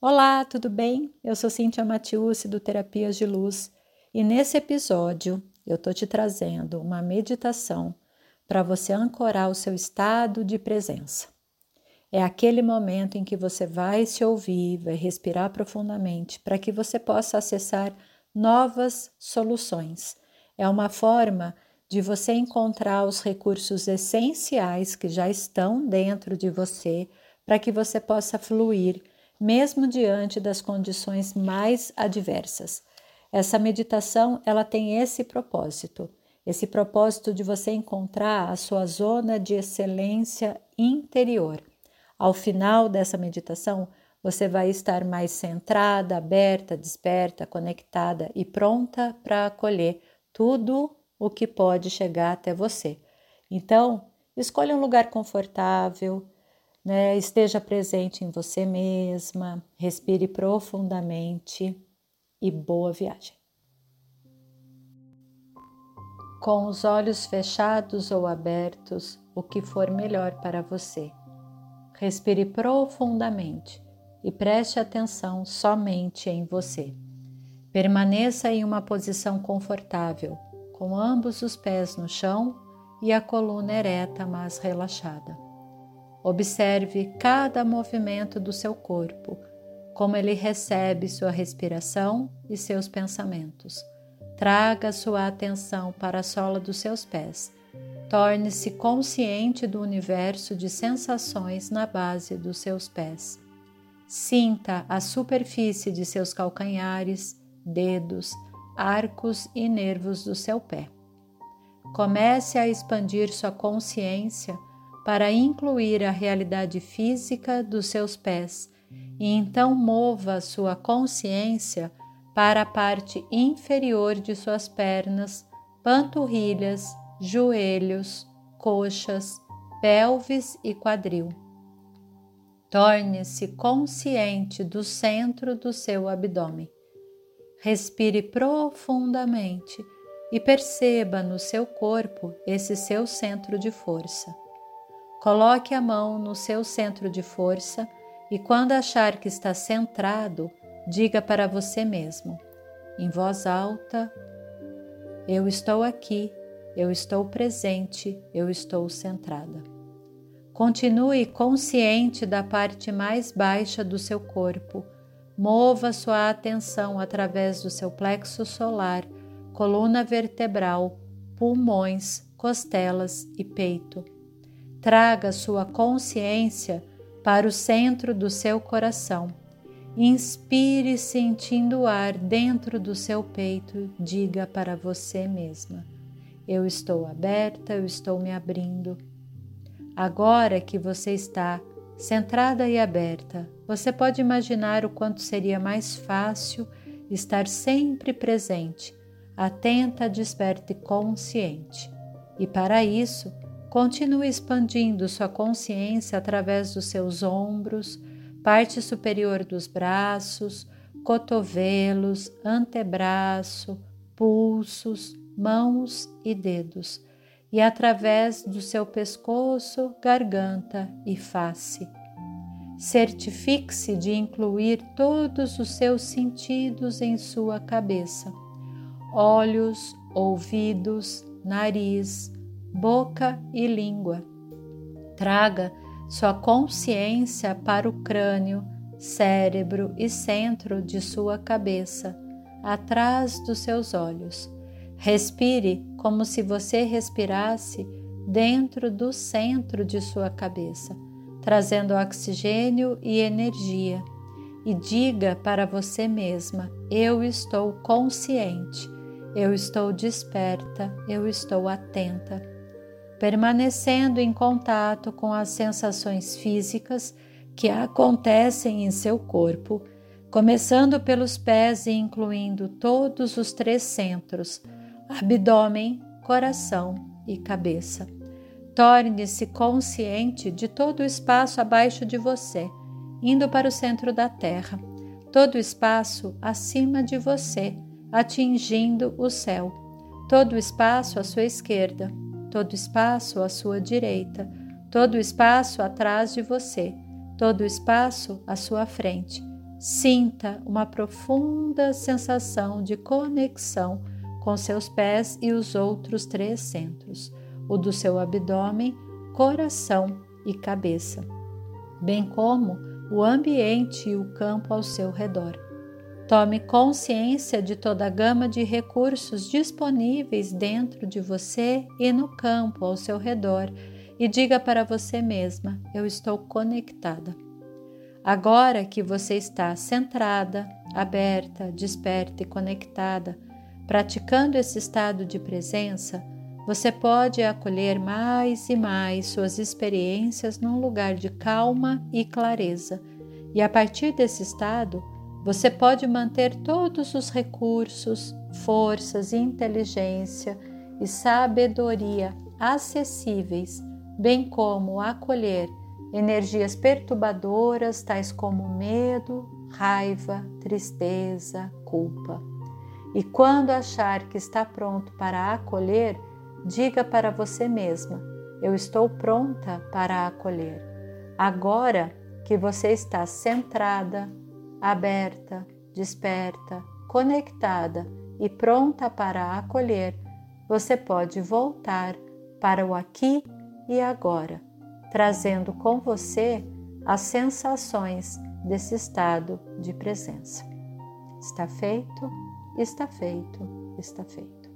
Olá, tudo bem? Eu sou Cíntia Matiusi do Terapias de Luz e nesse episódio eu tô te trazendo uma meditação para você ancorar o seu estado de presença. É aquele momento em que você vai se ouvir, vai respirar profundamente para que você possa acessar novas soluções. É uma forma de você encontrar os recursos essenciais que já estão dentro de você para que você possa fluir mesmo diante das condições mais adversas. Essa meditação, ela tem esse propósito, esse propósito de você encontrar a sua zona de excelência interior. Ao final dessa meditação, você vai estar mais centrada, aberta, desperta, conectada e pronta para acolher tudo o que pode chegar até você. Então, escolha um lugar confortável, né? Esteja presente em você mesma, respire profundamente e boa viagem. Com os olhos fechados ou abertos, o que for melhor para você. Respire profundamente e preste atenção somente em você. Permaneça em uma posição confortável, com ambos os pés no chão e a coluna ereta, mas relaxada. Observe cada movimento do seu corpo, como ele recebe sua respiração e seus pensamentos. Traga sua atenção para a sola dos seus pés. Torne-se consciente do universo de sensações na base dos seus pés. Sinta a superfície de seus calcanhares, dedos, arcos e nervos do seu pé. Comece a expandir sua consciência para incluir a realidade física dos seus pés e então mova sua consciência para a parte inferior de suas pernas, panturrilhas, joelhos, coxas, pelvis e quadril. Torne-se consciente do centro do seu abdômen. Respire profundamente e perceba no seu corpo esse seu centro de força. Coloque a mão no seu centro de força e, quando achar que está centrado, diga para você mesmo, em voz alta: Eu estou aqui, eu estou presente, eu estou centrada. Continue consciente da parte mais baixa do seu corpo. Mova sua atenção através do seu plexo solar, coluna vertebral, pulmões, costelas e peito traga sua consciência para o centro do seu coração. Inspire sentindo o ar dentro do seu peito, diga para você mesma: Eu estou aberta, eu estou me abrindo. Agora que você está centrada e aberta, você pode imaginar o quanto seria mais fácil estar sempre presente, atenta, desperta e consciente. E para isso, Continue expandindo sua consciência através dos seus ombros, parte superior dos braços, cotovelos, antebraço, pulsos, mãos e dedos, e através do seu pescoço, garganta e face. Certifique-se de incluir todos os seus sentidos em sua cabeça: olhos, ouvidos, nariz, boca e língua. Traga sua consciência para o crânio, cérebro e centro de sua cabeça, atrás dos seus olhos. Respire como se você respirasse dentro do centro de sua cabeça, trazendo oxigênio e energia. E diga para você mesma: Eu estou consciente, eu estou desperta, eu estou atenta permanecendo em contato com as sensações físicas que acontecem em seu corpo, começando pelos pés e incluindo todos os três centros: abdômen, coração e cabeça. Torne-se consciente de todo o espaço abaixo de você, indo para o centro da Terra, todo o espaço acima de você, atingindo o céu, todo o espaço à sua esquerda, todo espaço à sua direita, todo espaço atrás de você, todo espaço à sua frente, Sinta uma profunda sensação de conexão com seus pés e os outros três centros, o do seu abdômen, coração e cabeça, bem como o ambiente e o campo ao seu redor. Tome consciência de toda a gama de recursos disponíveis dentro de você e no campo ao seu redor e diga para você mesma: Eu estou conectada. Agora que você está centrada, aberta, desperta e conectada, praticando esse estado de presença, você pode acolher mais e mais suas experiências num lugar de calma e clareza, e a partir desse estado, você pode manter todos os recursos, forças, inteligência e sabedoria acessíveis, bem como acolher energias perturbadoras tais como medo, raiva, tristeza, culpa. E quando achar que está pronto para acolher, diga para você mesma: Eu estou pronta para acolher. Agora que você está centrada, aberta, desperta, conectada e pronta para acolher, você pode voltar para o aqui e agora, trazendo com você as sensações desse estado de presença. Está feito, está feito, está feito.